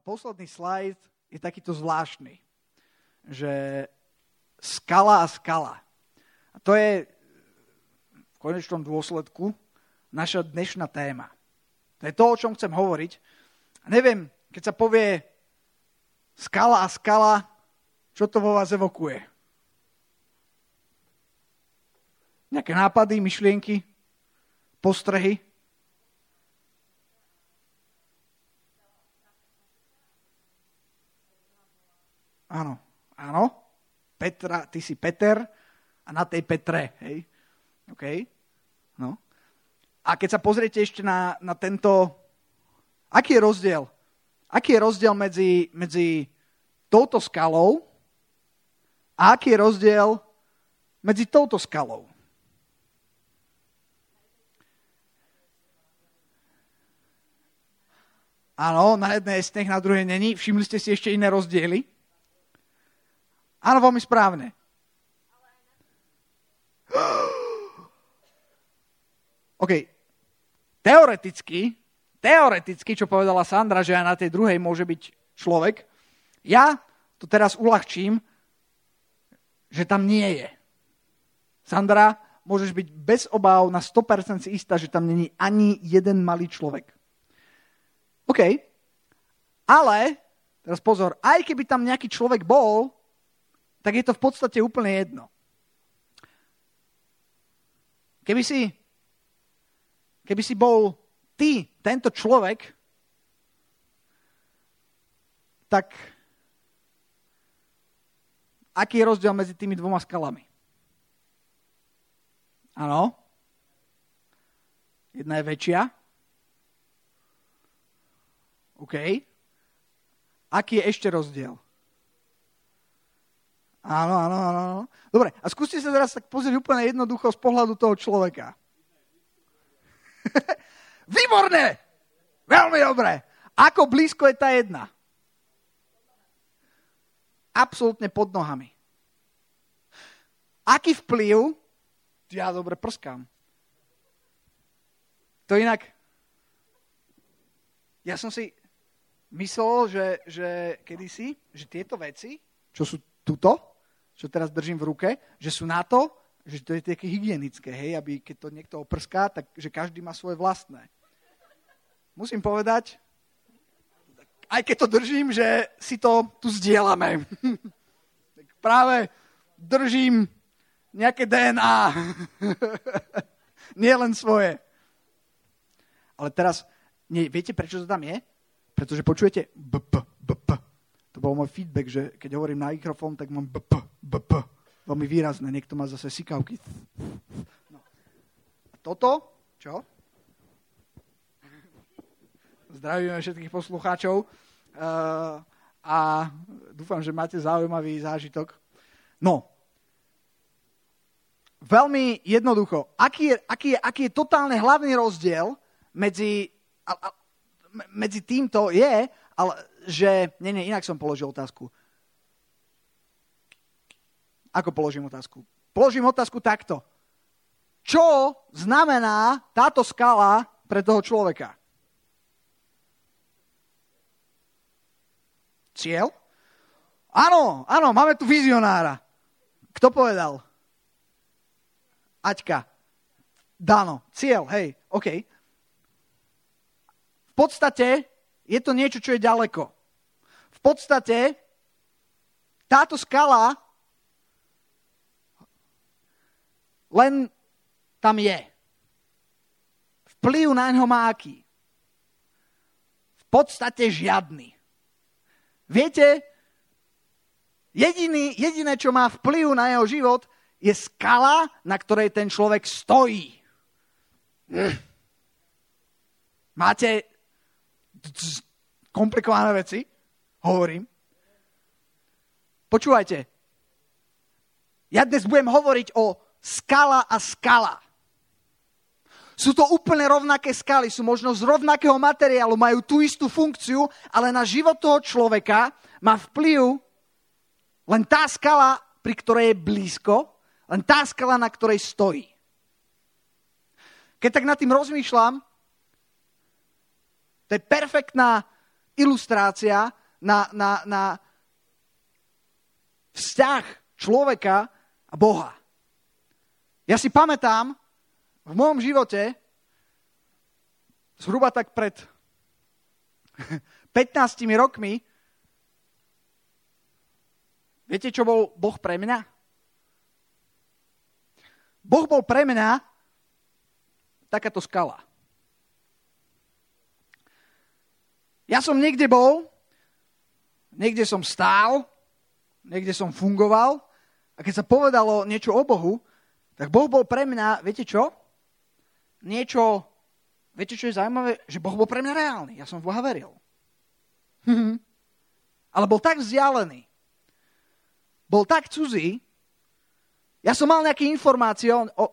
posledný slajd je takýto zvláštny, že skala a skala. A to je v konečnom dôsledku naša dnešná téma. To je to, o čom chcem hovoriť. A neviem, keď sa povie skala a skala, čo to vo vás evokuje? Nejaké nápady, myšlienky, postrehy? Áno, áno. Petra, ty si Peter a na tej Petre, hej? OK? No. A keď sa pozriete ešte na, na tento... Aký je rozdiel? Aký je rozdiel medzi, medzi touto skalou a aký je rozdiel medzi touto skalou? Áno, na jednej je sneh, na druhej není. Všimli ste si ešte iné rozdiely? Áno, veľmi správne. OK. Teoreticky, teoreticky, čo povedala Sandra, že aj na tej druhej môže byť človek, ja to teraz uľahčím, že tam nie je. Sandra, môžeš byť bez obáv na 100% si istá, že tam není ani jeden malý človek. OK. Ale, teraz pozor, aj keby tam nejaký človek bol, tak je to v podstate úplne jedno. Keby si, keby si bol ty, tento človek, tak aký je rozdiel medzi tými dvoma skalami? Áno? Jedna je väčšia. OK. Aký je ešte rozdiel? Áno, áno, áno. Dobre, a skúste sa teraz tak pozrieť úplne jednoducho z pohľadu toho človeka. Výborné! Veľmi dobre. Ako blízko je tá jedna? Absolútne pod nohami. Aký vplyv? Ja dobre prskám. To inak... Ja som si myslel, že, že kedysi, že tieto veci, čo sú tuto, čo teraz držím v ruke, že sú na to, že to je také hygienické, hej, aby keď to niekto oprská, tak že každý má svoje vlastné. Musím povedať, aj keď to držím, že si to tu zdieľame. tak práve držím nejaké DNA. Nie len svoje. Ale teraz, nie, viete, prečo to tam je? Pretože počujete bp. To bol môj feedback, že keď hovorím na mikrofón, tak mám bp, bp. Veľmi výrazné. Niekto má zase sikavky. No. A toto, čo? Zdravíme všetkých poslucháčov. Uh, a dúfam, že máte zaujímavý zážitok. No, veľmi jednoducho. Aký je, aký je, aký je totálne hlavný rozdiel medzi, a, a, medzi týmto je, ale že... Nie, nie, inak som položil otázku. Ako položím otázku? Položím otázku takto. Čo znamená táto skala pre toho človeka? Cieľ? Áno, áno, máme tu vizionára. Kto povedal? Aťka. Dano. Cieľ, hej, OK. V podstate je to niečo, čo je ďaleko. V podstate táto skala len tam je. Vplyv na ňo má aký? V podstate žiadny. Viete, jediný, jediné, čo má vplyv na jeho život, je skala, na ktorej ten človek stojí. Máte komplikované veci, hovorím. Počúvajte, ja dnes budem hovoriť o skala a skala. Sú to úplne rovnaké skaly, sú možno z rovnakého materiálu, majú tú istú funkciu, ale na život toho človeka má vplyv len tá skala, pri ktorej je blízko, len tá skala, na ktorej stojí. Keď tak nad tým rozmýšľam, to je perfektná, ilustrácia na, na, na vzťah človeka a Boha. Ja si pamätám v môjom živote, zhruba tak pred 15 rokmi, viete, čo bol Boh pre mňa? Boh bol pre mňa takáto skala. Ja som niekde bol, niekde som stál, niekde som fungoval a keď sa povedalo niečo o Bohu, tak Boh bol pre mňa, viete čo? Niečo, viete čo je zaujímavé? Že Boh bol pre mňa reálny. Ja som v Boha veril. Ale bol tak vzdialený. Bol tak cudzí. Ja som mal nejaké informácie o, o,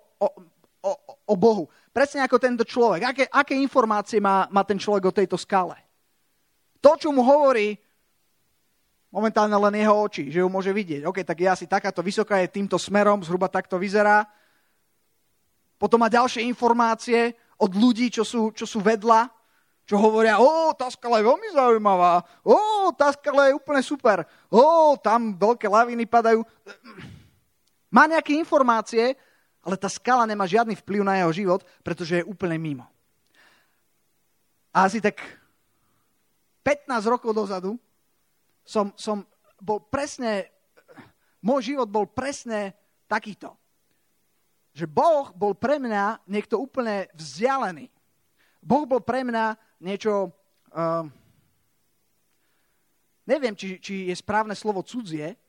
o, o Bohu. Presne ako tento človek. Aké, aké informácie má, má ten človek o tejto skale? To, čo mu hovorí, momentálne len jeho oči, že ju môže vidieť. OK, tak je asi takáto vysoká, je týmto smerom, zhruba takto vyzerá. Potom má ďalšie informácie od ľudí, čo sú, čo sú vedľa, čo hovoria, o, tá skala je veľmi zaujímavá, o, tá skala je úplne super, o, tam veľké laviny padajú. Má nejaké informácie, ale tá skala nemá žiadny vplyv na jeho život, pretože je úplne mimo. A asi tak 15 rokov dozadu som, som bol presne, môj život bol presne takýto. Že Boh bol pre mňa niekto úplne vzdialený. Boh bol pre mňa niečo, uh, neviem, či, či je správne slovo cudzie,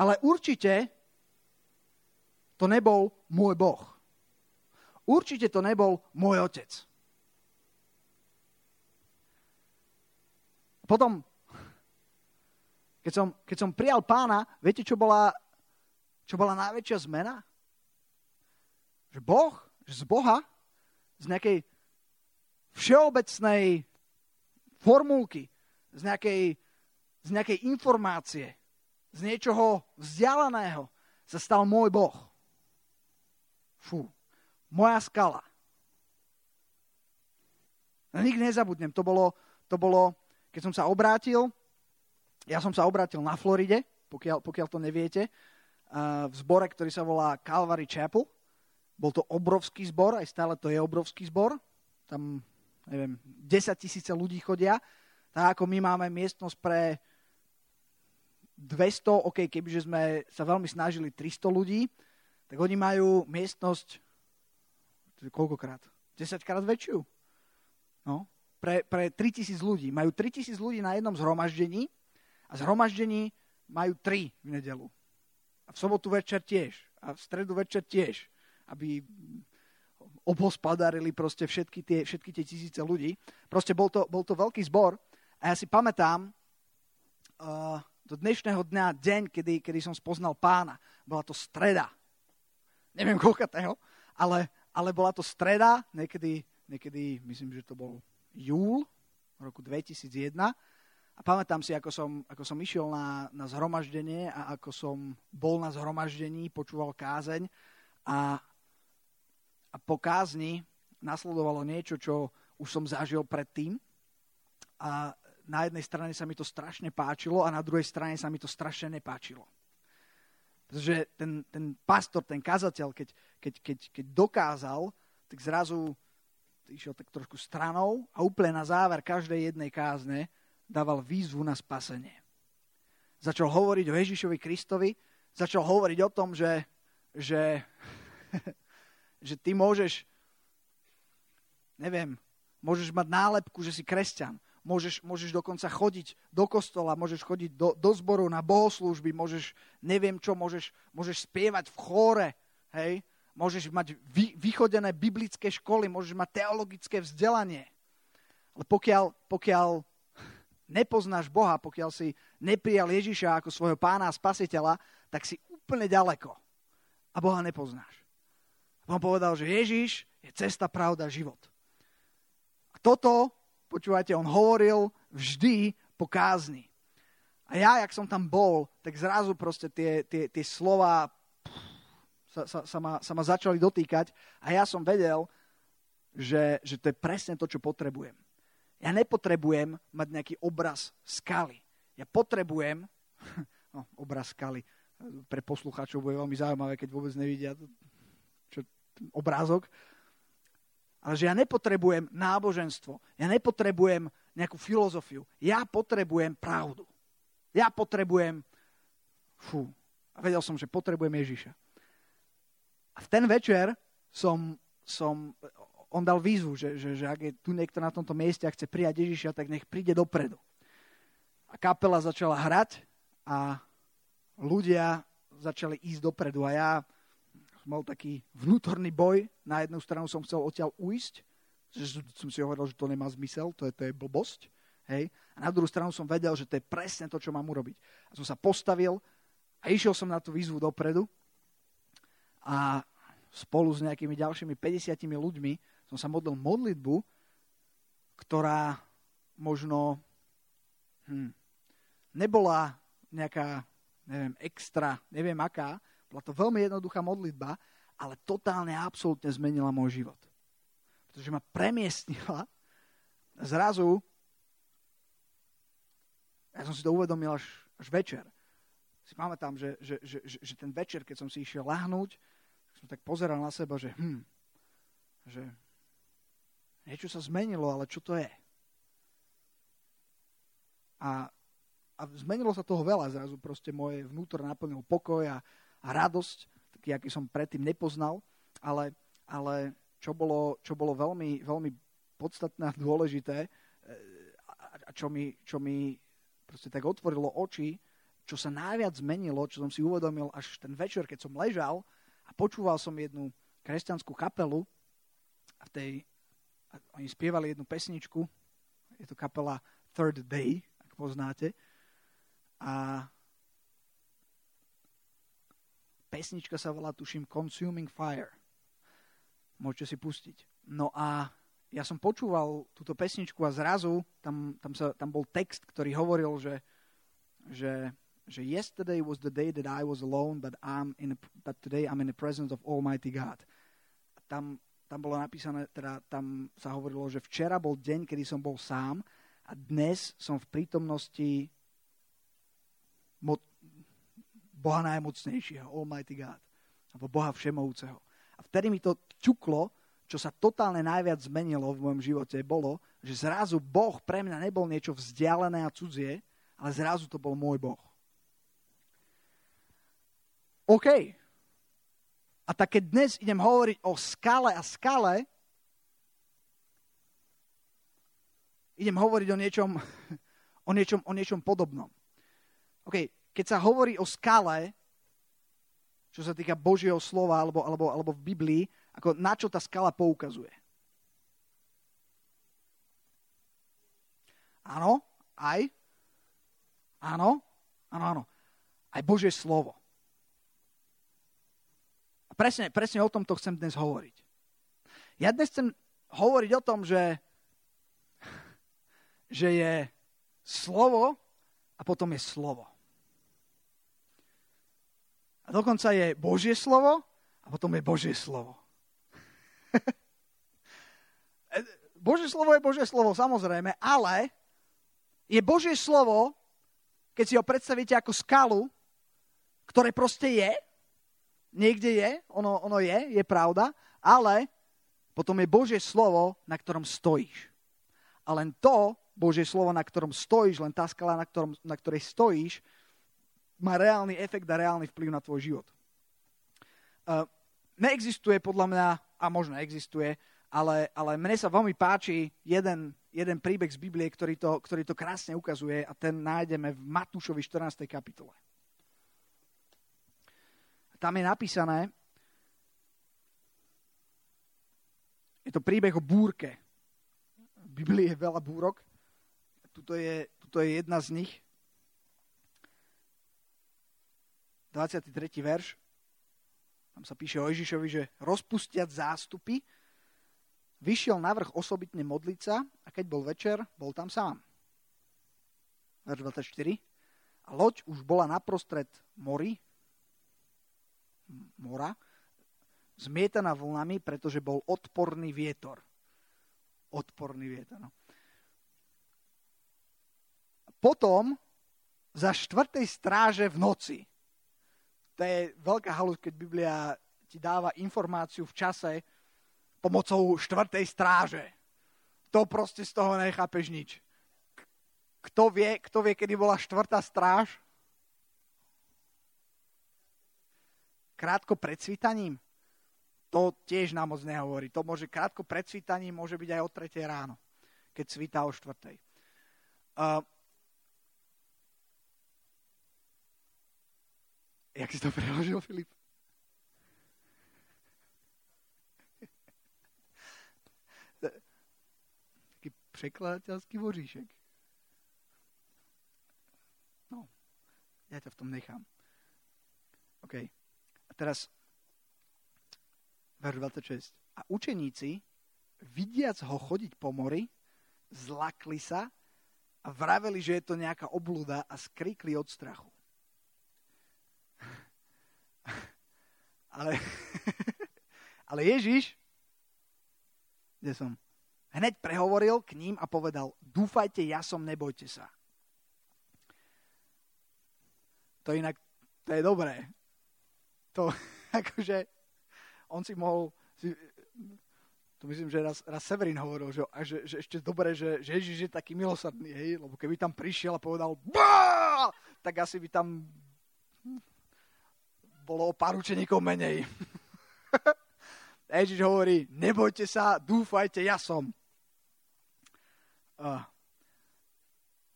ale určite to nebol môj Boh. Určite to nebol môj otec. Potom, keď som, keď som prijal pána, viete, čo bola, čo bola najväčšia zmena? Že Boh, že z Boha, z nejakej všeobecnej formulky, z nejakej, z nejakej informácie, z niečoho vzdialeného sa stal môj Boh. Fú, moja skala. Nikdy nezabudnem, to bolo, to bolo keď som sa obrátil, ja som sa obrátil na Floride, pokiaľ, pokiaľ to neviete, v zbore, ktorý sa volá Calvary Chapel. Bol to obrovský zbor, aj stále to je obrovský zbor. Tam, neviem, 10 tisíce ľudí chodia. Tak ako my máme miestnosť pre 200, ok, kebyže sme sa veľmi snažili 300 ľudí, tak oni majú miestnosť koľkokrát? 10 krát väčšiu. No, pre, pre 3000 ľudí. Majú 3000 ľudí na jednom zhromaždení a zhromaždení majú 3 v nedelu. A v sobotu večer tiež. A v stredu večer tiež. Aby obhospodarili proste všetky tie, všetky tie tisíce ľudí. Proste bol to, bol to veľký zbor a ja si pamätám uh, do dnešného dňa, deň, kedy, kedy som spoznal pána. Bola to streda. Neviem koľkatého, ale, ale bola to streda, niekedy, niekedy myslím, že to bol júl roku 2001 a pamätám si, ako som, ako som išiel na, na zhromaždenie a ako som bol na zhromaždení, počúval kázeň a, a po kázni nasledovalo niečo, čo už som zažil predtým a na jednej strane sa mi to strašne páčilo a na druhej strane sa mi to strašne nepáčilo. Pretože ten, ten pastor, ten kazateľ, keď, keď, keď, keď dokázal, tak zrazu išiel tak trošku stranou a úplne na záver každej jednej kázne dával výzvu na spasenie. Začal hovoriť o Ježišovi Kristovi, začal hovoriť o tom, že, že, že ty môžeš, neviem, môžeš mať nálepku, že si kresťan, môžeš, môžeš dokonca chodiť do kostola, môžeš chodiť do, do zboru na bohoslúžby, môžeš, neviem čo, môžeš, môžeš spievať v chóre, hej, môžeš mať vy, vychodené biblické školy, môžeš mať teologické vzdelanie. Ale pokiaľ, pokiaľ nepoznáš Boha, pokiaľ si neprijal Ježiša ako svojho pána a spasiteľa, tak si úplne ďaleko. A Boha nepoznáš. On povedal, že Ježiš je cesta, pravda, život. A toto, počúvajte, on hovoril vždy po kázni. A ja, jak som tam bol, tak zrazu proste tie, tie, tie slova sa, sa, sa, ma, sa ma začali dotýkať a ja som vedel, že, že to je presne to, čo potrebujem. Ja nepotrebujem mať nejaký obraz skaly. Ja potrebujem, no, obraz skaly, pre poslucháčov bude veľmi zaujímavé, keď vôbec nevidia čo, obrázok, ale že ja nepotrebujem náboženstvo, ja nepotrebujem nejakú filozofiu, ja potrebujem pravdu. Ja potrebujem, fú, a vedel som, že potrebujem Ježiša. A v ten večer som, som on dal výzvu, že, že, že ak je tu niekto na tomto mieste a chce prijať Ježiša, tak nech príde dopredu. A kapela začala hrať a ľudia začali ísť dopredu. A ja mal taký vnútorný boj. Na jednu stranu som chcel odtiaľ ujsť, že som si hovoril, že to nemá zmysel, to je, to je blbosť. Hej? A na druhú stranu som vedel, že to je presne to, čo mám urobiť. A som sa postavil a išiel som na tú výzvu dopredu a spolu s nejakými ďalšími 50 ľuďmi som sa modlil modlitbu, ktorá možno hm, nebola nejaká, neviem, extra, neviem aká, bola to veľmi jednoduchá modlitba, ale totálne a absolútne zmenila môj život. Pretože ma premiestnila zrazu, ja som si to uvedomil až, až večer, si pamätám, že, že, že, že, ten večer, keď som si išiel lahnúť, som tak pozeral na seba, že hm, že niečo sa zmenilo, ale čo to je? A, a zmenilo sa toho veľa zrazu, proste moje vnútor naplnil pokoj a, a radosť, taký, aký som predtým nepoznal, ale, ale čo bolo, čo bolo veľmi, veľmi podstatné a dôležité e, a čo mi, čo mi proste tak otvorilo oči, čo sa najviac zmenilo, čo som si uvedomil až ten večer, keď som ležal a počúval som jednu kresťanskú kapelu a v tej, a oni spievali jednu pesničku, je to kapela Third Day, ak poznáte, a pesnička sa volá, tuším, Consuming Fire. Môžete si pustiť. No a ja som počúval túto pesničku a zrazu tam, tam, sa, tam bol text, ktorý hovoril, že, že že yesterday was the day that I was alone, but, I'm in but today I'm in the presence of Almighty God. A tam, tam bolo napísané, teda tam sa hovorilo, že včera bol deň, kedy som bol sám a dnes som v prítomnosti mo- Boha najmocnejšieho, Almighty God, alebo Boha všemovúceho. A vtedy mi to ťuklo, čo sa totálne najviac zmenilo v mojom živote, bolo, že zrazu Boh pre mňa nebol niečo vzdialené a cudzie, ale zrazu to bol môj Boh. OK. A tak keď dnes idem hovoriť o skale a skale, idem hovoriť o niečom, o niečom, o niečom podobnom. OK, keď sa hovorí o skale, čo sa týka Božieho slova alebo, alebo, alebo v Biblii, ako na čo tá skala poukazuje. Áno, aj. Áno, áno, áno. Aj Božie slovo presne, presne o tomto chcem dnes hovoriť. Ja dnes chcem hovoriť o tom, že, že je slovo a potom je slovo. A dokonca je Božie slovo a potom je Božie slovo. Božie slovo je Božie slovo, samozrejme, ale je Božie slovo, keď si ho predstavíte ako skalu, ktoré proste je, Niekde je, ono, ono je, je pravda, ale potom je Božie slovo, na ktorom stojíš. A len to, Božie slovo, na ktorom stojíš, len tá skala, na, ktorom, na ktorej stojíš, má reálny efekt a reálny vplyv na tvoj život. Uh, neexistuje podľa mňa, a možno existuje, ale, ale mne sa veľmi páči jeden, jeden príbeh z Biblie, ktorý to, ktorý to krásne ukazuje a ten nájdeme v Matúšovi 14. kapitole. Tam je napísané, je to príbeh o búrke. V Biblii je veľa búrok. Tuto je, tuto je jedna z nich. 23. verš. Tam sa píše o Ježišovi, že rozpustiať zástupy, vyšiel na vrch osobitne modliť sa a keď bol večer, bol tam sám. Verš 24. A loď už bola naprostred mori, mora, zmietaná vlnami, pretože bol odporný vietor. Odporný vietor. No. potom za štvrtej stráže v noci. To je veľká halus, keď Biblia ti dáva informáciu v čase pomocou štvrtej stráže. To proste z toho nechápeš nič. Kto vie, kto vie, kedy bola štvrtá stráž? Krátko pred svítaním? To tiež nám moc nehovorí. To môže krátko pred svítaním, môže byť aj o 3 ráno, keď svítá o 4. Uh, jak si to preložil, Filip? Taký prekladateľský voříšek. No, ja ťa v tom nechám. OK. Teraz verš 26. A učeníci, vidiac ho chodiť po mori, zlakli sa a vraveli, že je to nejaká oblúda a skrikli od strachu. Ale, ale Ježiš, kde som, hneď prehovoril k ním a povedal, dúfajte, ja som, nebojte sa. To inak, to je dobré. To, akože, on si mohol, si, to myslím, že raz, raz Severin hovoril, že, že, že ešte dobre, že, že Ježiš je taký milosrdný, hej? lebo keby tam prišiel a povedal Bá! tak asi by tam bolo o pár učeníkov menej. Ježiš hovorí, nebojte sa, dúfajte, ja som. A,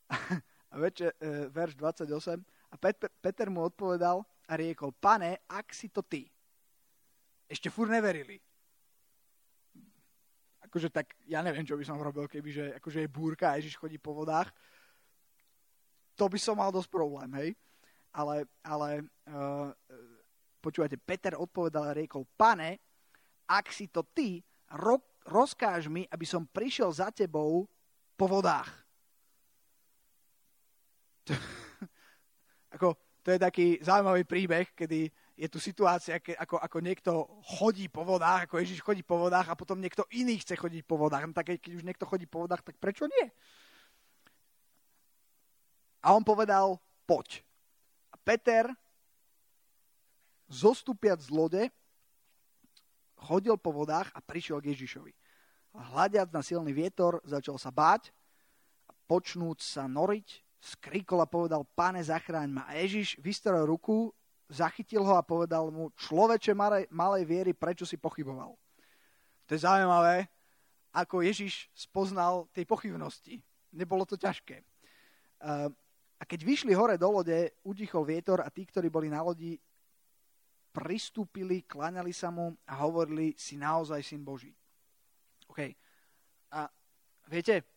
a veče, e, verš 28. A Peter, Peter mu odpovedal a riekol, pane, ak si to ty. Ešte fur neverili akože tak ja neviem, čo by som robil, keby že, akože je búrka a Ježiš chodí po vodách. To by som mal dosť problém, hej. Ale, ale uh, počúvate, Peter odpovedal a riekol, pane, ak si to ty, ro- rozkáž mi, aby som prišiel za tebou po vodách. ako, to je taký zaujímavý príbeh, kedy je tu situácia, ke, ako, ako niekto chodí po vodách, ako Ježiš chodí po vodách a potom niekto iný chce chodiť po vodách. No tak keď už niekto chodí po vodách, tak prečo nie? A on povedal, poď. A Peter, zostupiac z lode, chodil po vodách a prišiel k Ježišovi. A hľadiac na silný vietor, začal sa báť a počnúť sa noriť, skrikol a povedal, pane, zachráň ma. A Ježiš vystrel ruku zachytil ho a povedal mu, človeče malej, viery, prečo si pochyboval? To je zaujímavé, ako Ježiš spoznal tej pochybnosti. Nebolo to ťažké. A keď vyšli hore do lode, utichol vietor a tí, ktorí boli na lodi, pristúpili, klaňali sa mu a hovorili, si naozaj syn Boží. OK. A viete,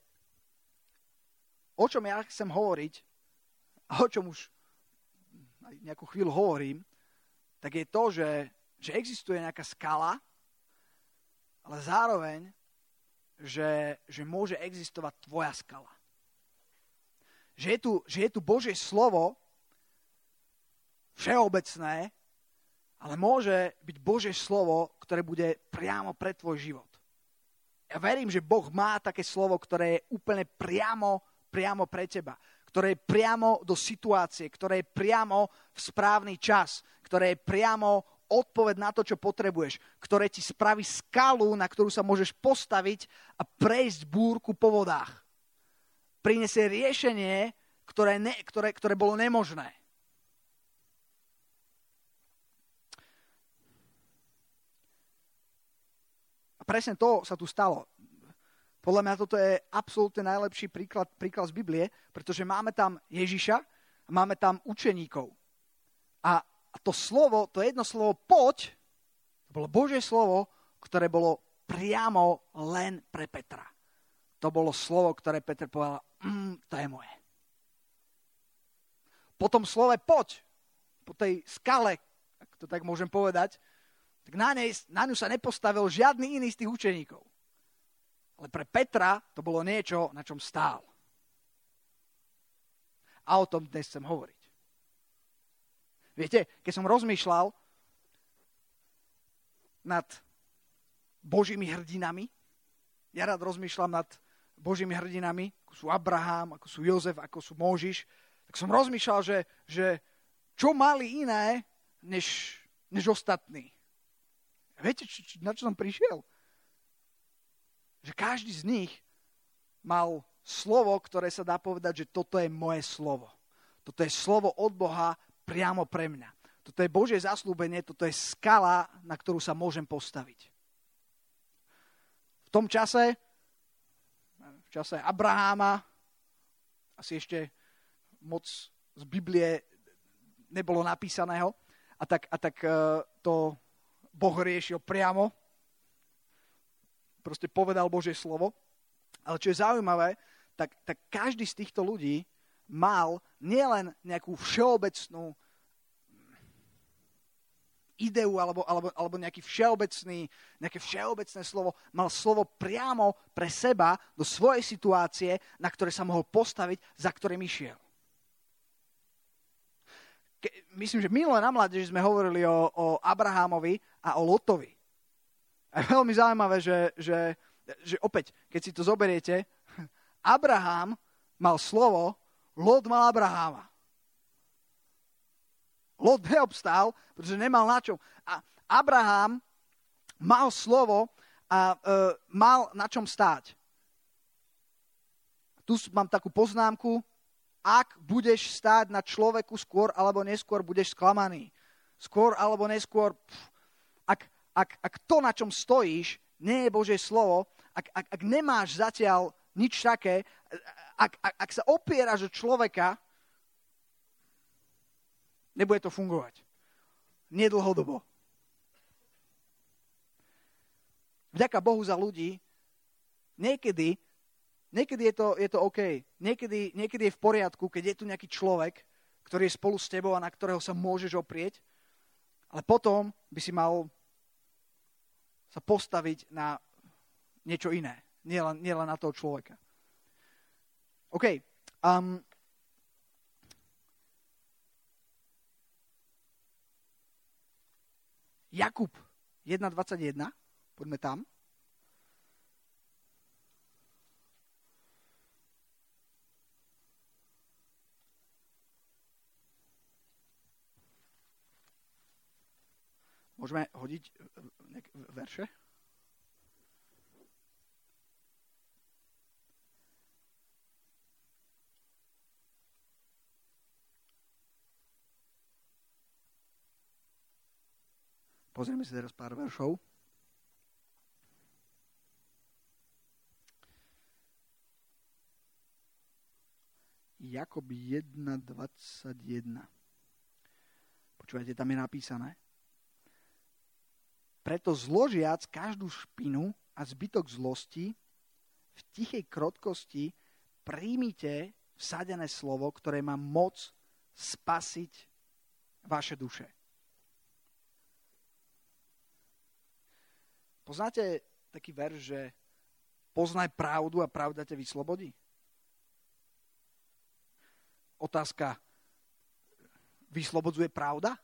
o čom ja chcem hovoriť, a o čom už nejakú chvíľu hovorím, tak je to, že, že existuje nejaká skala, ale zároveň, že, že môže existovať tvoja skala. Že je tu, že je tu Božie slovo, všeobecné, ale môže byť Božie slovo, ktoré bude priamo pre tvoj život. Ja verím, že Boh má také slovo, ktoré je úplne priamo, priamo pre teba ktoré je priamo do situácie, ktoré je priamo v správny čas, ktoré je priamo odpoveď na to, čo potrebuješ, ktoré ti spraví skalu, na ktorú sa môžeš postaviť a prejsť búrku po vodách. Prinesie riešenie, ktoré, ne, ktoré, ktoré bolo nemožné. A presne to sa tu stalo. Podľa mňa toto je absolútne najlepší príklad, príklad z Biblie, pretože máme tam Ježiša a máme tam učeníkov. A, to slovo, to jedno slovo poď, to bolo Božie slovo, ktoré bolo priamo len pre Petra. To bolo slovo, ktoré Peter povedal, mm, to je moje. Po tom slove poď, po tej skale, ak to tak môžem povedať, tak na, nej, na ňu sa nepostavil žiadny iný z tých učeníkov. Ale pre Petra to bolo niečo, na čom stál. A o tom dnes chcem hovoriť. Viete, keď som rozmýšľal nad Božími hrdinami, ja rád rozmýšľam nad Božími hrdinami, ako sú Abraham, ako sú Jozef, ako sú Môžiš, tak som rozmýšľal, že, že čo mali iné, než, než ostatní. Viete, či, či, na čo som prišiel? Že každý z nich mal slovo, ktoré sa dá povedať, že toto je moje slovo. Toto je slovo od Boha priamo pre mňa. Toto je Božie zaslúbenie, toto je skala, na ktorú sa môžem postaviť. V tom čase, v čase Abraháma, asi ešte moc z Biblie nebolo napísaného, a tak, a tak e, to Boh riešil priamo. Proste povedal Božie slovo. Ale čo je zaujímavé, tak, tak každý z týchto ľudí mal nielen nejakú všeobecnú ideu alebo, alebo, alebo nejaký všeobecný, nejaké všeobecné slovo, mal slovo priamo pre seba do svojej situácie, na ktoré sa mohol postaviť, za ktorým išiel. Ke, myslím, že minulé na mládeži sme hovorili o, o Abrahámovi a o Lotovi. A je veľmi zaujímavé, že, že, že opäť, keď si to zoberiete, Abraham mal slovo, Lot mal Abraháma. Lot neobstál, pretože nemal na čom. A Abraham mal slovo a e, mal na čom stáť. Tu mám takú poznámku. Ak budeš stáť na človeku skôr alebo neskôr, budeš sklamaný. Skôr alebo neskôr, pff, ak, ak, ak to, na čom stojíš, nie je Božie slovo, ak, ak, ak nemáš zatiaľ nič také, ak, ak, ak sa opieraš o človeka, nebude to fungovať. Nedlhodobo. Vďaka Bohu za ľudí, niekedy, niekedy je to, je to OK. Niekedy, niekedy je v poriadku, keď je tu nejaký človek, ktorý je spolu s tebou a na ktorého sa môžeš oprieť, ale potom by si mal sa postaviť na niečo iné, nielen, nielen na toho človeka. OK. Um, Jakub 1.21, poďme tam. Môžeme hodiť nejaké verše? Pozrieme si teraz pár veršov. Jakob 1.21. Počúvajte, tam je napísané. Preto zložiac každú špinu a zbytok zlosti v tichej krotkosti príjmite vsadené slovo, ktoré má moc spasiť vaše duše. Poznáte taký verš, že poznaj pravdu a pravda ťa vyslobodí? Otázka, vyslobodzuje pravda?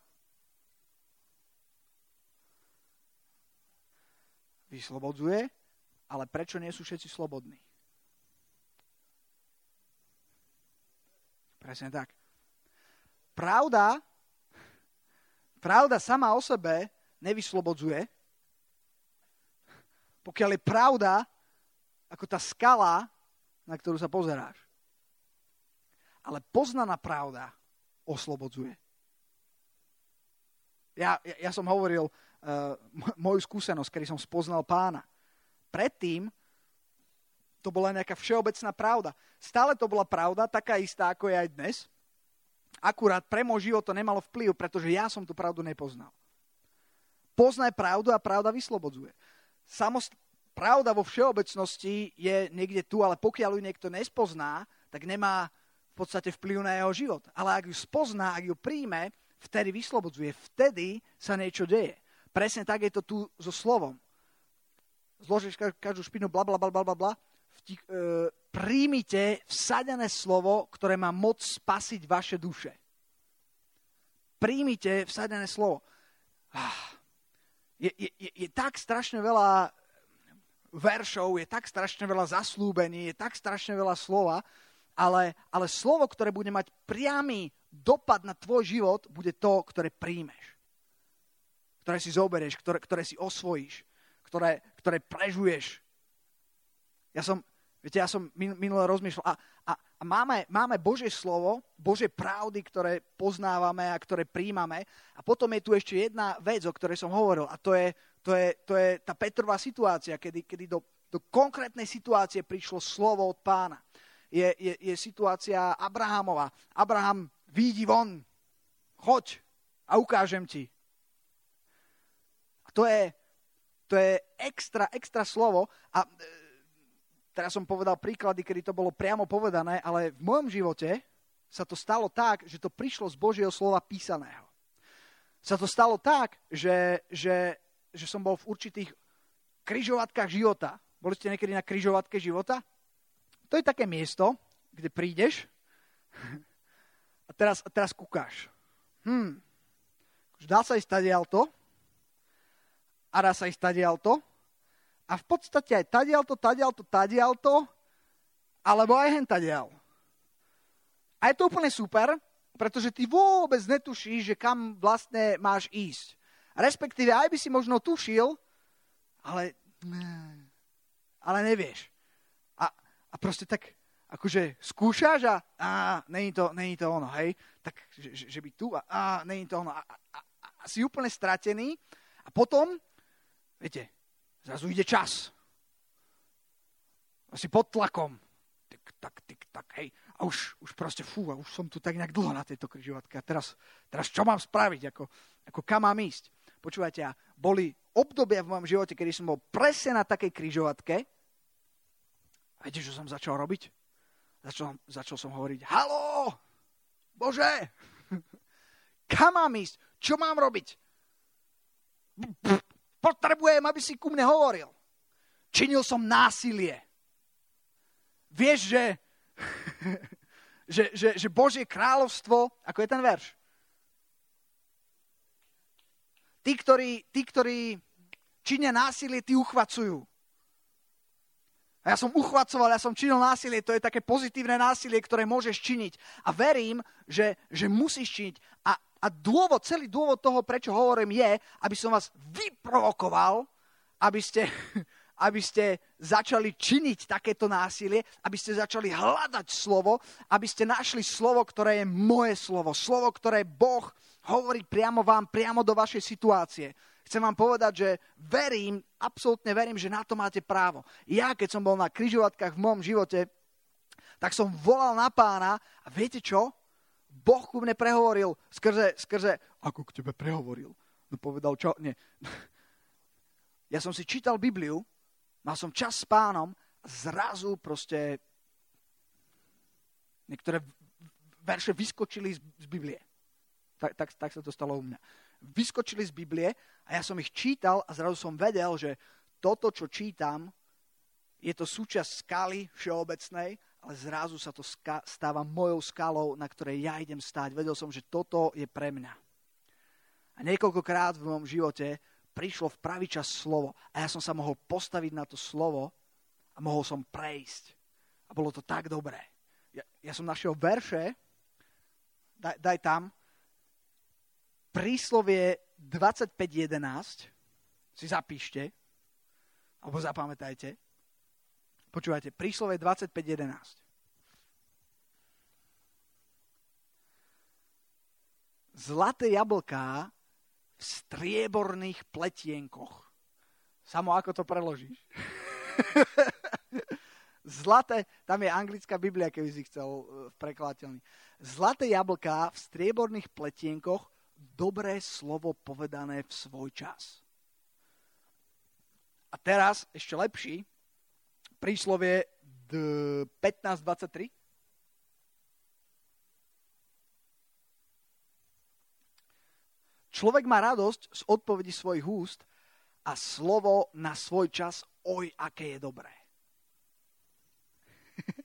Vyslobodzuje, ale prečo nie sú všetci slobodní? Presne tak. Pravda, pravda sama o sebe nevyslobodzuje, pokiaľ je pravda ako tá skala, na ktorú sa pozeráš. Ale poznaná pravda oslobodzuje. Ja, ja, ja som hovoril moju skúsenosť, kedy som spoznal pána. Predtým to bola nejaká všeobecná pravda. Stále to bola pravda, taká istá, ako je aj dnes. Akurát pre môj život to nemalo vplyv, pretože ja som tú pravdu nepoznal. Poznaj pravdu a pravda vyslobodzuje samost- pravda vo všeobecnosti je niekde tu, ale pokiaľ ju niekto nespozná, tak nemá v podstate vplyv na jeho život. Ale ak ju spozná, ak ju príjme, vtedy vyslobodzuje, vtedy sa niečo deje. Presne tak je to tu so slovom. Zložíš každú špinu, bla, bla, bla, bla, bla, e, príjmite vsadené slovo, ktoré má moc spasiť vaše duše. Príjmite vsadené slovo. Ah, je, je, je tak strašne veľa veršov, je tak strašne veľa zaslúbení, je tak strašne veľa slova, ale, ale slovo, ktoré bude mať priamy dopad na tvoj život, bude to, ktoré príjmeš. Ktoré si zoberieš, ktoré, ktoré si osvojíš, ktoré, ktoré prežuješ. Ja som, viete, ja som minule rozmýšľal a, a, a máme, máme Božie slovo, Božie pravdy, ktoré poznávame a ktoré príjmame a potom je tu ešte jedna vec, o ktorej som hovoril a to je, to je, to je tá Petrová situácia, kedy, kedy do, do konkrétnej situácie prišlo slovo od pána. Je, je, je situácia Abrahamova. Abraham, výjdi von, choď a ukážem ti. To je, to je extra, extra slovo a e, teraz som povedal príklady, kedy to bolo priamo povedané, ale v mojom živote sa to stalo tak, že to prišlo z Božieho slova písaného. Sa to stalo tak, že, že že som bol v určitých kryžovatkách života. Boli ste niekedy na kryžovatke života? To je také miesto, kde prídeš a teraz, a teraz kúkáš. Hm, dá sa ísť tadialto a dá sa ísť tadialto a v podstate aj tadialto, tadialto, tadialto alebo aj hen tadial. A je to úplne super, pretože ty vôbec netušíš, že kam vlastne máš ísť. Respektíve aj by si možno tušil, ale, ale nevieš. A, a proste tak akože skúšaš a, a není, to, není to ono, hej? Tak, že, že by tu a, a není to ono. A, a, a si úplne stratený a potom, viete, zrazu ide čas. A si pod tlakom. Tik, tak, tik, tak, hej. A už, už proste, fú, a už som tu tak nejak dlho na tejto križovatke. A teraz, teraz čo mám spraviť? Ako, ako kam mám ísť? Počúvajte, a boli obdobia v mojom živote, kedy som bol presne na takej kryžovatke. A viete, čo som začal robiť? Začal, začal som hovoriť, halo, Bože, kam mám ísť? Čo mám robiť? Potrebujem, aby si ku mne hovoril. Činil som násilie. Vieš, že, že, že, že Božie kráľovstvo, ako je ten verš? Tí, ktorí, tí, ktorí činia násilie, tí uchvacujú. A ja som uchvacoval, ja som činil násilie, to je také pozitívne násilie, ktoré môžeš činiť. A verím, že, že musíš činiť. A, a dôvod, celý dôvod toho, prečo hovorím, je, aby som vás vyprovokoval, aby ste, aby ste začali činiť takéto násilie, aby ste začali hľadať slovo, aby ste našli slovo, ktoré je moje slovo. Slovo, ktoré Boh hovorí priamo vám, priamo do vašej situácie. Chcem vám povedať, že verím, absolútne verím, že na to máte právo. Ja, keď som bol na kryžovatkách v mojom živote, tak som volal na pána a viete čo? Boh ku mne prehovoril skrze, skrze, ako k tebe prehovoril? No povedal, čo? Nie. Ja som si čítal Bibliu, mal som čas s pánom zrazu proste niektoré verše vyskočili z, z Biblie. Tak, tak, tak sa to stalo u mňa. Vyskočili z Biblie a ja som ich čítal a zrazu som vedel, že toto, čo čítam, je to súčasť skaly všeobecnej, ale zrazu sa to stáva mojou skalou, na ktorej ja idem stáť. Vedel som, že toto je pre mňa. A niekoľkokrát v mojom živote prišlo v pravý čas slovo a ja som sa mohol postaviť na to slovo a mohol som prejsť. A bolo to tak dobré. Ja, ja som našiel verše, daj, daj tam, príslovie 25.11 si zapíšte, alebo zapamätajte. Počúvajte, príslovie 25.11. Zlaté jablká v strieborných pletienkoch. Samo ako to preložíš? Zlaté, tam je anglická Biblia, keby si chcel e, v prekladateľný. Zlaté jablká v strieborných pletienkoch dobré slovo povedané v svoj čas. A teraz ešte lepší, príslovie 15.23. Človek má radosť z odpovedi svojich úst a slovo na svoj čas, oj, aké je dobré.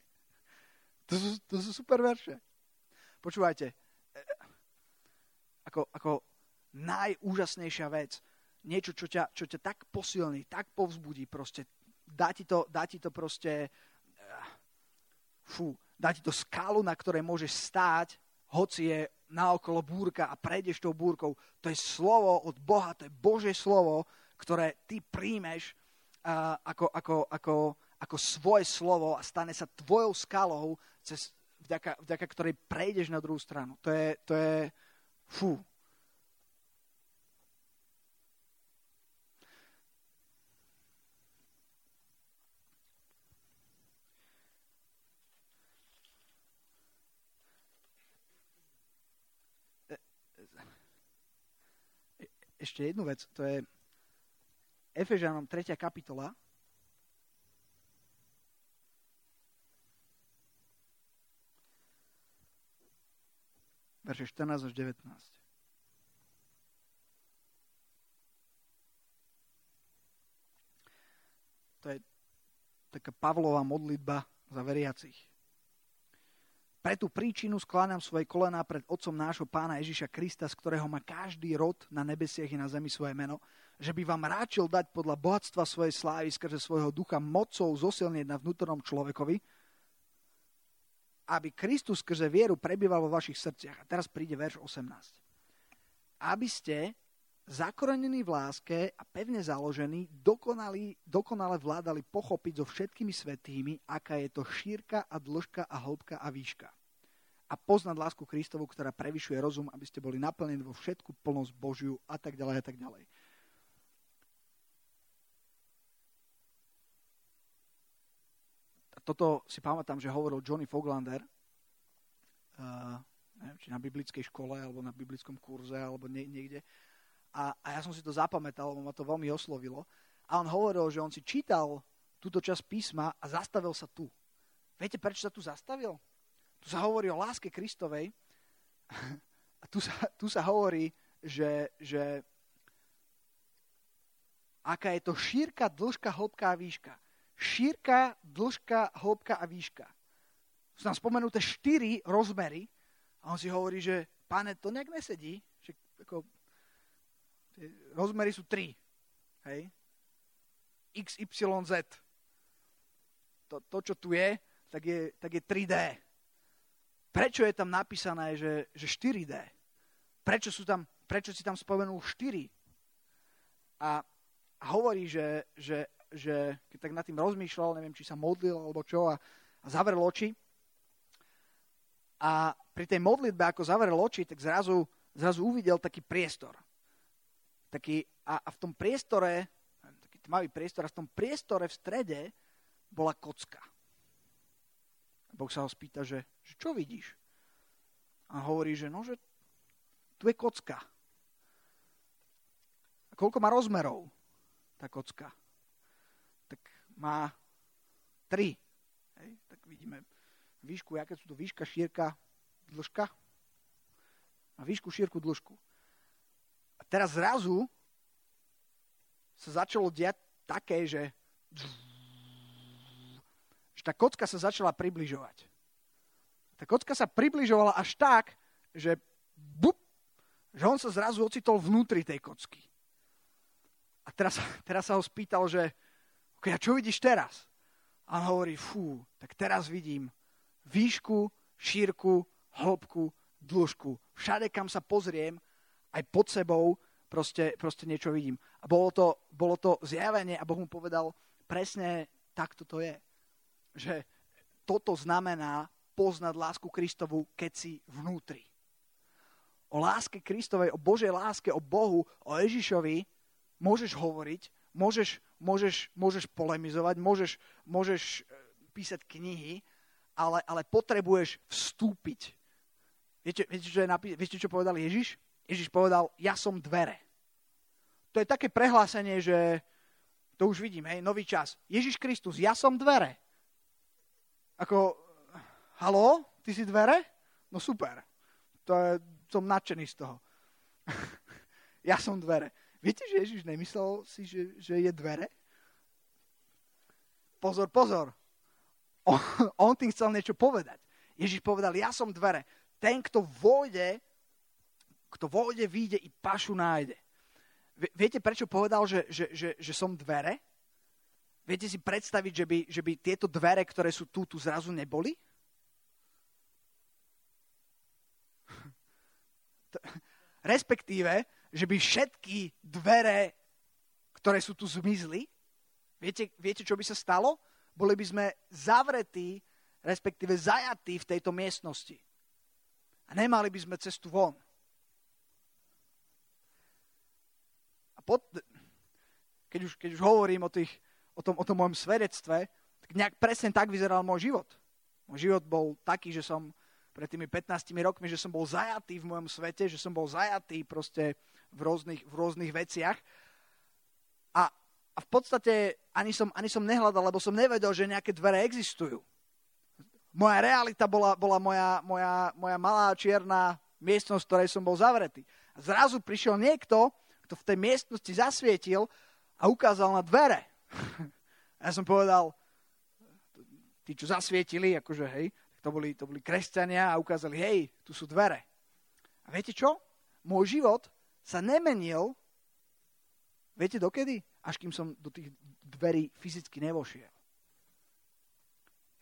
to, sú, to sú super verše. Počúvajte, ako, ako najúžasnejšia vec. Niečo, čo ťa, čo ťa tak posilní, tak povzbudí proste. Dá ti to, dá ti to proste, eh, fú, dá ti to skalu, na ktorej môžeš stáť, hoci je naokolo búrka a prejdeš tou búrkou. To je slovo od Boha, to je Božie slovo, ktoré ty príjmeš uh, ako, ako, ako, ako svoje slovo a stane sa tvojou skalou, cez, vďaka, vďaka ktorej prejdeš na druhú stranu. To je, to je fú, ešte jednu vec, to je Efežanom 3. kapitola. Verše 14 až 19. To je taká Pavlová modlitba za veriacich. Pre tú príčinu skláňam svoje kolená pred Otcom nášho Pána Ježiša Krista, z ktorého má každý rod na nebesiach i na zemi svoje meno, že by vám ráčil dať podľa bohatstva svojej slávy skrze svojho ducha mocou zosilnieť na vnútornom človekovi, aby Kristus skrze vieru prebýval vo vašich srdciach. A teraz príde verš 18. Aby ste, zakorenení v láske a pevne založení, dokonali, dokonale vládali pochopiť so všetkými svetými, aká je to šírka a dĺžka a hĺbka a výška a poznať lásku Kristovu, ktorá prevyšuje rozum, aby ste boli naplnení vo všetku plnosť Božiu a tak ďalej a tak ďalej. A toto si pamätám, že hovoril Johnny Foglander, uh, neviem, či na biblickej škole, alebo na biblickom kurze, alebo nie, niekde. A, a ja som si to zapamätal, lebo ma to veľmi oslovilo. A on hovoril, že on si čítal túto časť písma a zastavil sa tu. Viete, prečo sa tu zastavil? Tu sa hovorí o láske Kristovej a tu sa, tu sa hovorí, že, že aká je to šírka, dĺžka, hĺbka a výška. Šírka, dĺžka, hĺbka a výška. Sú tam spomenuté štyri rozmery a on si hovorí, že páne, to nejak nesedí. Že, ako, rozmery sú tri. Hej? X, Y, Z. To, to, čo tu je, tak je, tak je 3D. Prečo je tam napísané, že, že 4D? Prečo, sú tam, prečo si tam spomenul 4? A, hovorí, že, že, že keď tak nad tým rozmýšľal, neviem, či sa modlil alebo čo, a, a zavrel oči. A pri tej modlitbe, ako zavrel oči, tak zrazu, zrazu uvidel taký priestor. Taký, a, a v tom priestore, taký tmavý priestor, a v tom priestore v strede bola kocka. Boh sa ho spýta, že, že čo vidíš? A hovorí, že no, že tu je kocka. A koľko má rozmerov tá kocka? Tak má tri. Hej, tak vidíme výšku, aké sú to výška, šírka, dĺžka. A výšku, šírku, dĺžku. A teraz zrazu sa začalo diať také, že tá kocka sa začala približovať. Tá kocka sa približovala až tak, že, bup, že on sa zrazu ocitol vnútri tej kocky. A teraz, teraz sa ho spýtal, že okay, a čo vidíš teraz? A on hovorí, fú, tak teraz vidím výšku, šírku, hĺbku, dĺžku. Všade, kam sa pozriem, aj pod sebou, proste, proste niečo vidím. A bolo to, bolo to zjavenie a Boh mu povedal, presne takto to je že toto znamená poznať lásku Kristovu, keď si vnútri. O láske Kristovej, o Božej láske, o Bohu, o Ježišovi môžeš hovoriť, môžeš, môžeš, môžeš polemizovať, môžeš, môžeš e, písať knihy, ale, ale potrebuješ vstúpiť. Viete, viete, čo je napí- viete, čo povedal Ježiš? Ježiš povedal, ja som dvere. To je také prehlásenie, že to už vidím, hej, nový čas. Ježiš Kristus, ja som dvere. Ako, halo, ty si dvere? No super. To je, som nadšený z toho. ja som dvere. Viete, že Ježiš nemyslel si, že, že je dvere? Pozor, pozor. On, on tým chcel niečo povedať. Ježiš povedal, ja som dvere. Ten, kto vôjde, kto vôjde, vyjde i pašu nájde. Viete, prečo povedal, že, že, že, že som dvere? Viete si predstaviť, že by, že by tieto dvere, ktoré sú tu, tu zrazu neboli? Respektíve, že by všetky dvere, ktoré sú tu, zmizli. Viete, viete, čo by sa stalo? Boli by sme zavretí, respektíve zajatí v tejto miestnosti. A nemali by sme cestu von. A pod, keď, už, keď už hovorím o tých o tom, o tom mojom svedectve, tak nejak presne tak vyzeral môj život. Môj život bol taký, že som pred tými 15 rokmi, že som bol zajatý v mojom svete, že som bol zajatý proste v rôznych, v rôznych veciach. A, a v podstate ani som, ani som nehľadal, lebo som nevedel, že nejaké dvere existujú. Moja realita bola, bola moja, moja, moja malá čierna miestnosť, v ktorej som bol zavretý. A zrazu prišiel niekto, kto v tej miestnosti zasvietil a ukázal na dvere. Ja som povedal, tí, čo zasvietili, akože hej, to boli, to boli kresťania a ukázali, hej, tu sú dvere. A viete čo? Môj život sa nemenil, viete dokedy? Až kým som do tých dverí fyzicky nevošiel.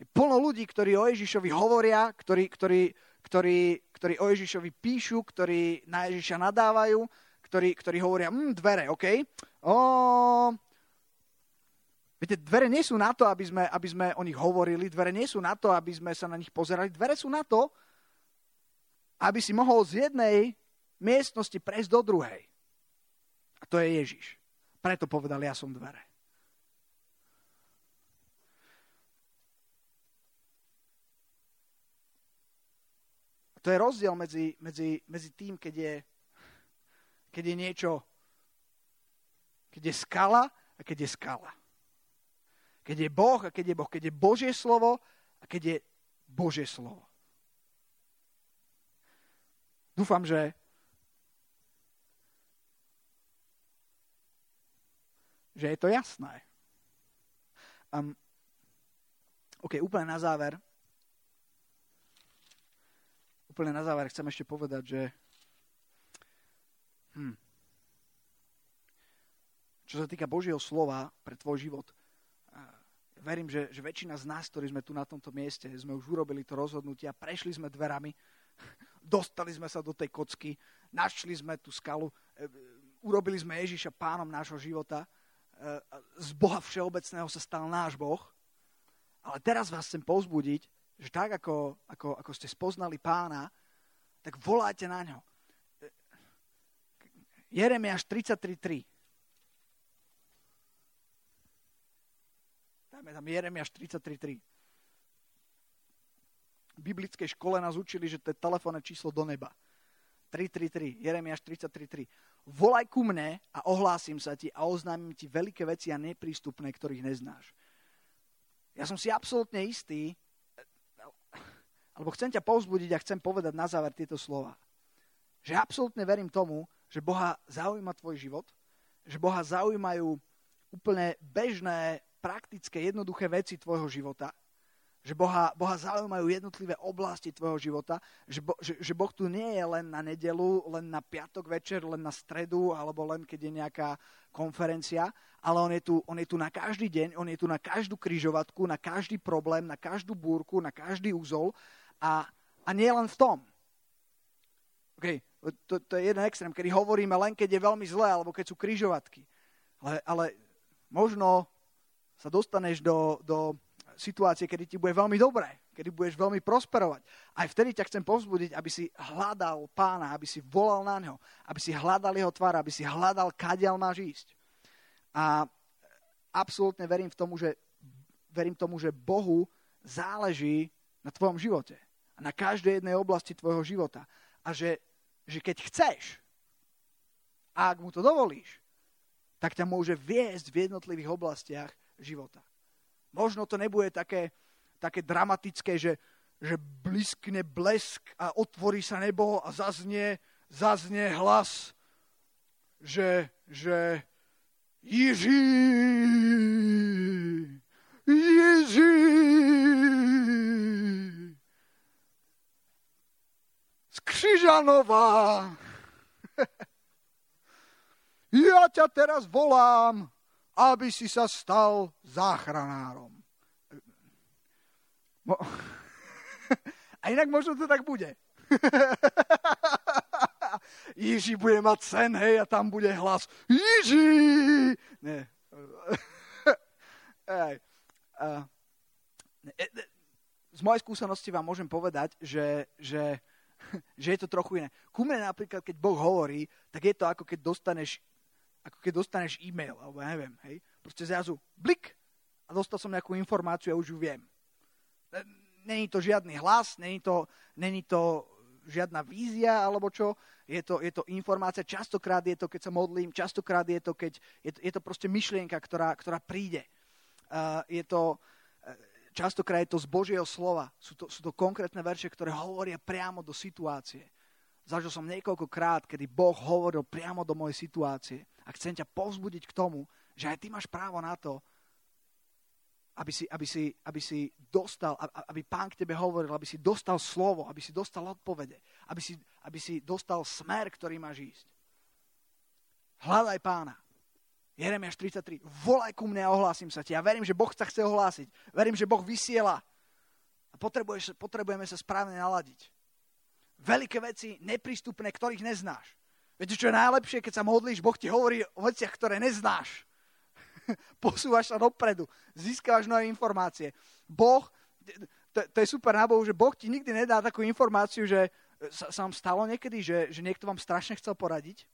Je plno ľudí, ktorí o Ježišovi hovoria, ktorí, ktorí, ktorí, ktorí o Ježišovi píšu, ktorí na Ježiša nadávajú, ktorí, ktorí hovoria, mm, dvere, OK? O, Viete, dvere nie sú na to, aby sme, aby sme o nich hovorili, dvere nie sú na to, aby sme sa na nich pozerali, dvere sú na to, aby si mohol z jednej miestnosti prejsť do druhej. A to je Ježiš. Preto povedal, ja som dvere. A to je rozdiel medzi, medzi, medzi tým, keď je, keď je niečo, keď je skala a keď je skala. Keď je Boh a keď je Boh. Keď je Božie slovo a keď je Božie slovo. Dúfam, že že je to jasné. Um, OK, úplne na záver. Úplne na záver chcem ešte povedať, že hm, čo sa týka Božieho slova pre tvoj život, verím, že, že väčšina z nás, ktorí sme tu na tomto mieste, sme už urobili to rozhodnutie a prešli sme dverami, dostali sme sa do tej kocky, našli sme tú skalu, e, urobili sme Ježiša pánom nášho života, e, z Boha všeobecného sa stal náš Boh. Ale teraz vás chcem pozbudiť, že tak, ako, ako, ako ste spoznali pána, tak voláte na ňo. E, Jeremiáš 33.3 Dajme tam Jeremiáš 33.3. V biblickej škole nás učili, že to je telefónne číslo do neba. 333, Jeremiáš 33.3. Volaj ku mne a ohlásim sa ti a oznámim ti veľké veci a neprístupné, ktorých neznáš. Ja som si absolútne istý, alebo chcem ťa povzbudiť a chcem povedať na záver tieto slova. Že absolútne verím tomu, že Boha zaujíma tvoj život, že Boha zaujímajú úplne bežné praktické, jednoduché veci tvojho života, že Boha, Boha zaujímajú jednotlivé oblasti tvojho života, že, bo, že, že Boh tu nie je len na nedelu, len na piatok večer, len na stredu, alebo len keď je nejaká konferencia, ale on je, tu, on je tu na každý deň, on je tu na každú kryžovatku, na každý problém, na každú búrku, na každý úzol a, a nie len v tom. Okay, to, to je jeden extrém, kedy hovoríme len, keď je veľmi zlé, alebo keď sú kryžovatky. Ale, ale možno sa dostaneš do, do situácie, kedy ti bude veľmi dobré, kedy budeš veľmi prosperovať. Aj vtedy ťa chcem povzbudiť, aby si hľadal pána, aby si volal na ňo, aby si hľadal jeho tvár, aby si hľadal, kadiaľ máš ísť. A absolútne verím, v tomu, že, verím tomu, že Bohu záleží na tvojom živote a na každej jednej oblasti tvojho života. A že, že keď chceš, a ak mu to dovolíš, tak ťa môže viesť v jednotlivých oblastiach života. Možno to nebude také, také dramatické, že, že bliskne blesk a otvorí sa nebo a zaznie, zaznie hlas, že, že Ježí, Ježí. Z Křižanova. Ja ťa teraz volám aby si sa stal záchranárom. Mo- A inak možno to tak bude. Ježi bude mať sen, hej, a tam bude hlas. Ježi! Ne. Ej. Uh, z mojej skúsenosti vám môžem povedať, že, že, že je to trochu iné. Ku mne napríklad, keď Boh hovorí, tak je to ako keď dostaneš, ako keď dostaneš e-mail, alebo ja neviem, hej. Proste zrazu blik a dostal som nejakú informáciu a už ju viem. Není to žiadny hlas, není to, není to žiadna vízia alebo čo, je to, je to informácia, častokrát je to, keď sa modlím, častokrát je to, keď je to, je to proste myšlienka, ktorá, ktorá príde. Uh, je to, častokrát je to z Božieho slova. Sú to, sú to konkrétne verše, ktoré hovoria priamo do situácie. Zažil som niekoľkokrát, kedy Boh hovoril priamo do mojej situácie. A chcem ťa povzbudiť k tomu, že aj ty máš právo na to, aby si, aby si, aby si dostal, aby pán k tebe hovoril, aby si dostal slovo, aby si dostal odpovede, aby si, aby si dostal smer, ktorý máš ísť. Hľadaj pána. Jeremiáš 33. Volaj ku mne a ohlásim sa ti. Ja verím, že Boh sa chce ohlásiť. Verím, že Boh vysiela. A potrebujeme sa správne naladiť. Veľké veci, neprístupné, ktorých neznáš. Viete, čo je najlepšie, keď sa modlíš, Boh ti hovorí o veciach, ktoré neznáš. Posúvaš sa dopredu, získavaš nové informácie. Boh, to, to je super na Bohu, že Boh ti nikdy nedá takú informáciu, že sa, sa vám stalo niekedy, že, že niekto vám strašne chcel poradiť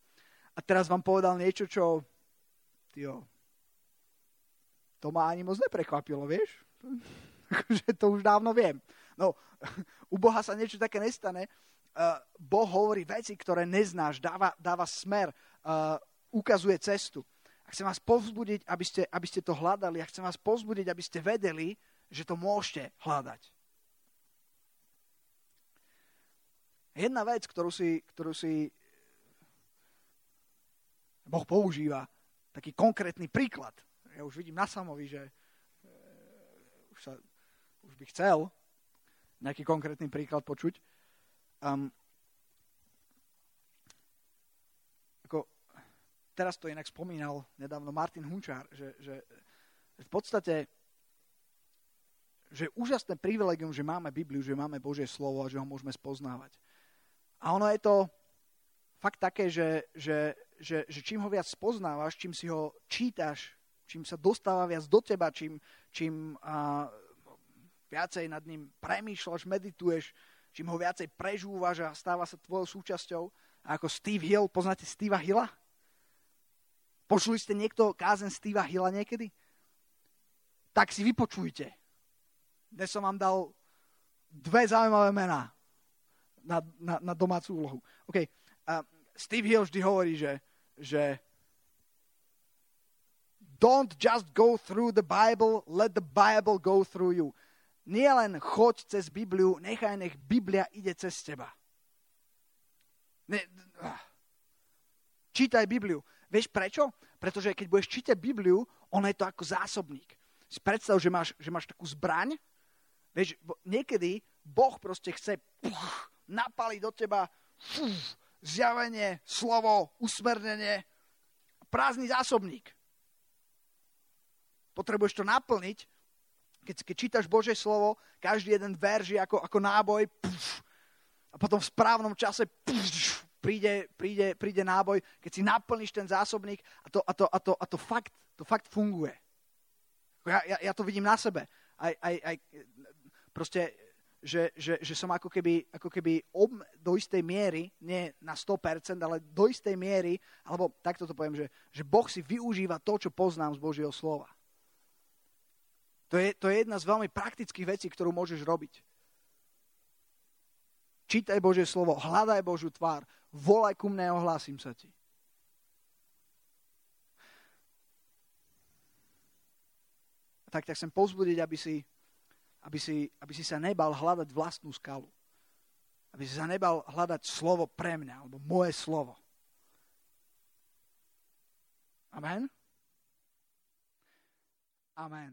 a teraz vám povedal niečo, čo Tyjo, to ma ani moc neprekvapilo, vieš? že to už dávno viem. No, u Boha sa niečo také nestane. Uh, boh hovorí veci, ktoré neznáš, dáva, dáva smer, uh, ukazuje cestu. A chcem vás povzbudiť, aby ste, aby ste to hľadali a chcem vás povzbudiť, aby ste vedeli, že to môžete hľadať. Jedna vec, ktorú si, ktorú si Boh používa taký konkrétny príklad. Ja už vidím na Samovi, že uh, už, sa, už by chcel nejaký konkrétny príklad počuť. Um, ako, teraz to inak spomínal nedávno Martin Hunčár, že, že v podstate že úžasné privilegium, že máme Bibliu, že máme Božie slovo a že ho môžeme spoznávať. A ono je to fakt také, že, že že, že čím ho viac spoznávaš, čím si ho čítaš, čím sa dostáva viac do teba, čím, čím a, viacej nad ním premýšľaš, medituješ, čím ho viacej prežúvaš a stáva sa tvojou súčasťou. A ako Steve Hill, poznáte Steva Hilla? Počuli ste niekto kázen Steva Hilla niekedy? Tak si vypočujte. Dnes som vám dal dve zaujímavé mená na, na, na domácu úlohu. Okay. Uh, Steve Hill vždy hovorí, že že don't just go through the Bible, let the Bible go through you. Nie len choď cez Bibliu, nechaj nech Biblia ide cez teba. Ne, ah. čítaj Bibliu. Vieš prečo? Pretože keď budeš čítať Bibliu, ono je to ako zásobník. Si predstav, že máš, že máš takú zbraň. Vieš, niekedy Boh proste chce puch, napaliť do teba fuf, zjavenie, slovo, usmernenie, prázdny zásobník. Potrebuješ to naplniť, keď, keď čítaš Božie slovo, každý jeden verž je ako, ako náboj puf, a potom v správnom čase puf, príde, príde, príde náboj, keď si naplníš ten zásobník a to, a to, a to, a to, fakt, to fakt funguje. Ja, ja, ja to vidím na sebe. Aj, aj, aj, proste že, že, že som ako keby, ako keby ob, do istej miery, nie na 100%, ale do istej miery, alebo takto to poviem, že, že Boh si využíva to, čo poznám z Božieho slova. To je, to je jedna z veľmi praktických vecí, ktorú môžeš robiť. Čítaj Božie slovo, hľadaj Božiu tvár, volaj ku mne a ohlásim sa ti. Tak ťa chcem pozbudiť, aby si aby si, aby si sa nebal hľadať vlastnú skalu. Aby si sa nebal hľadať slovo pre mňa, alebo moje slovo. Amen? Amen.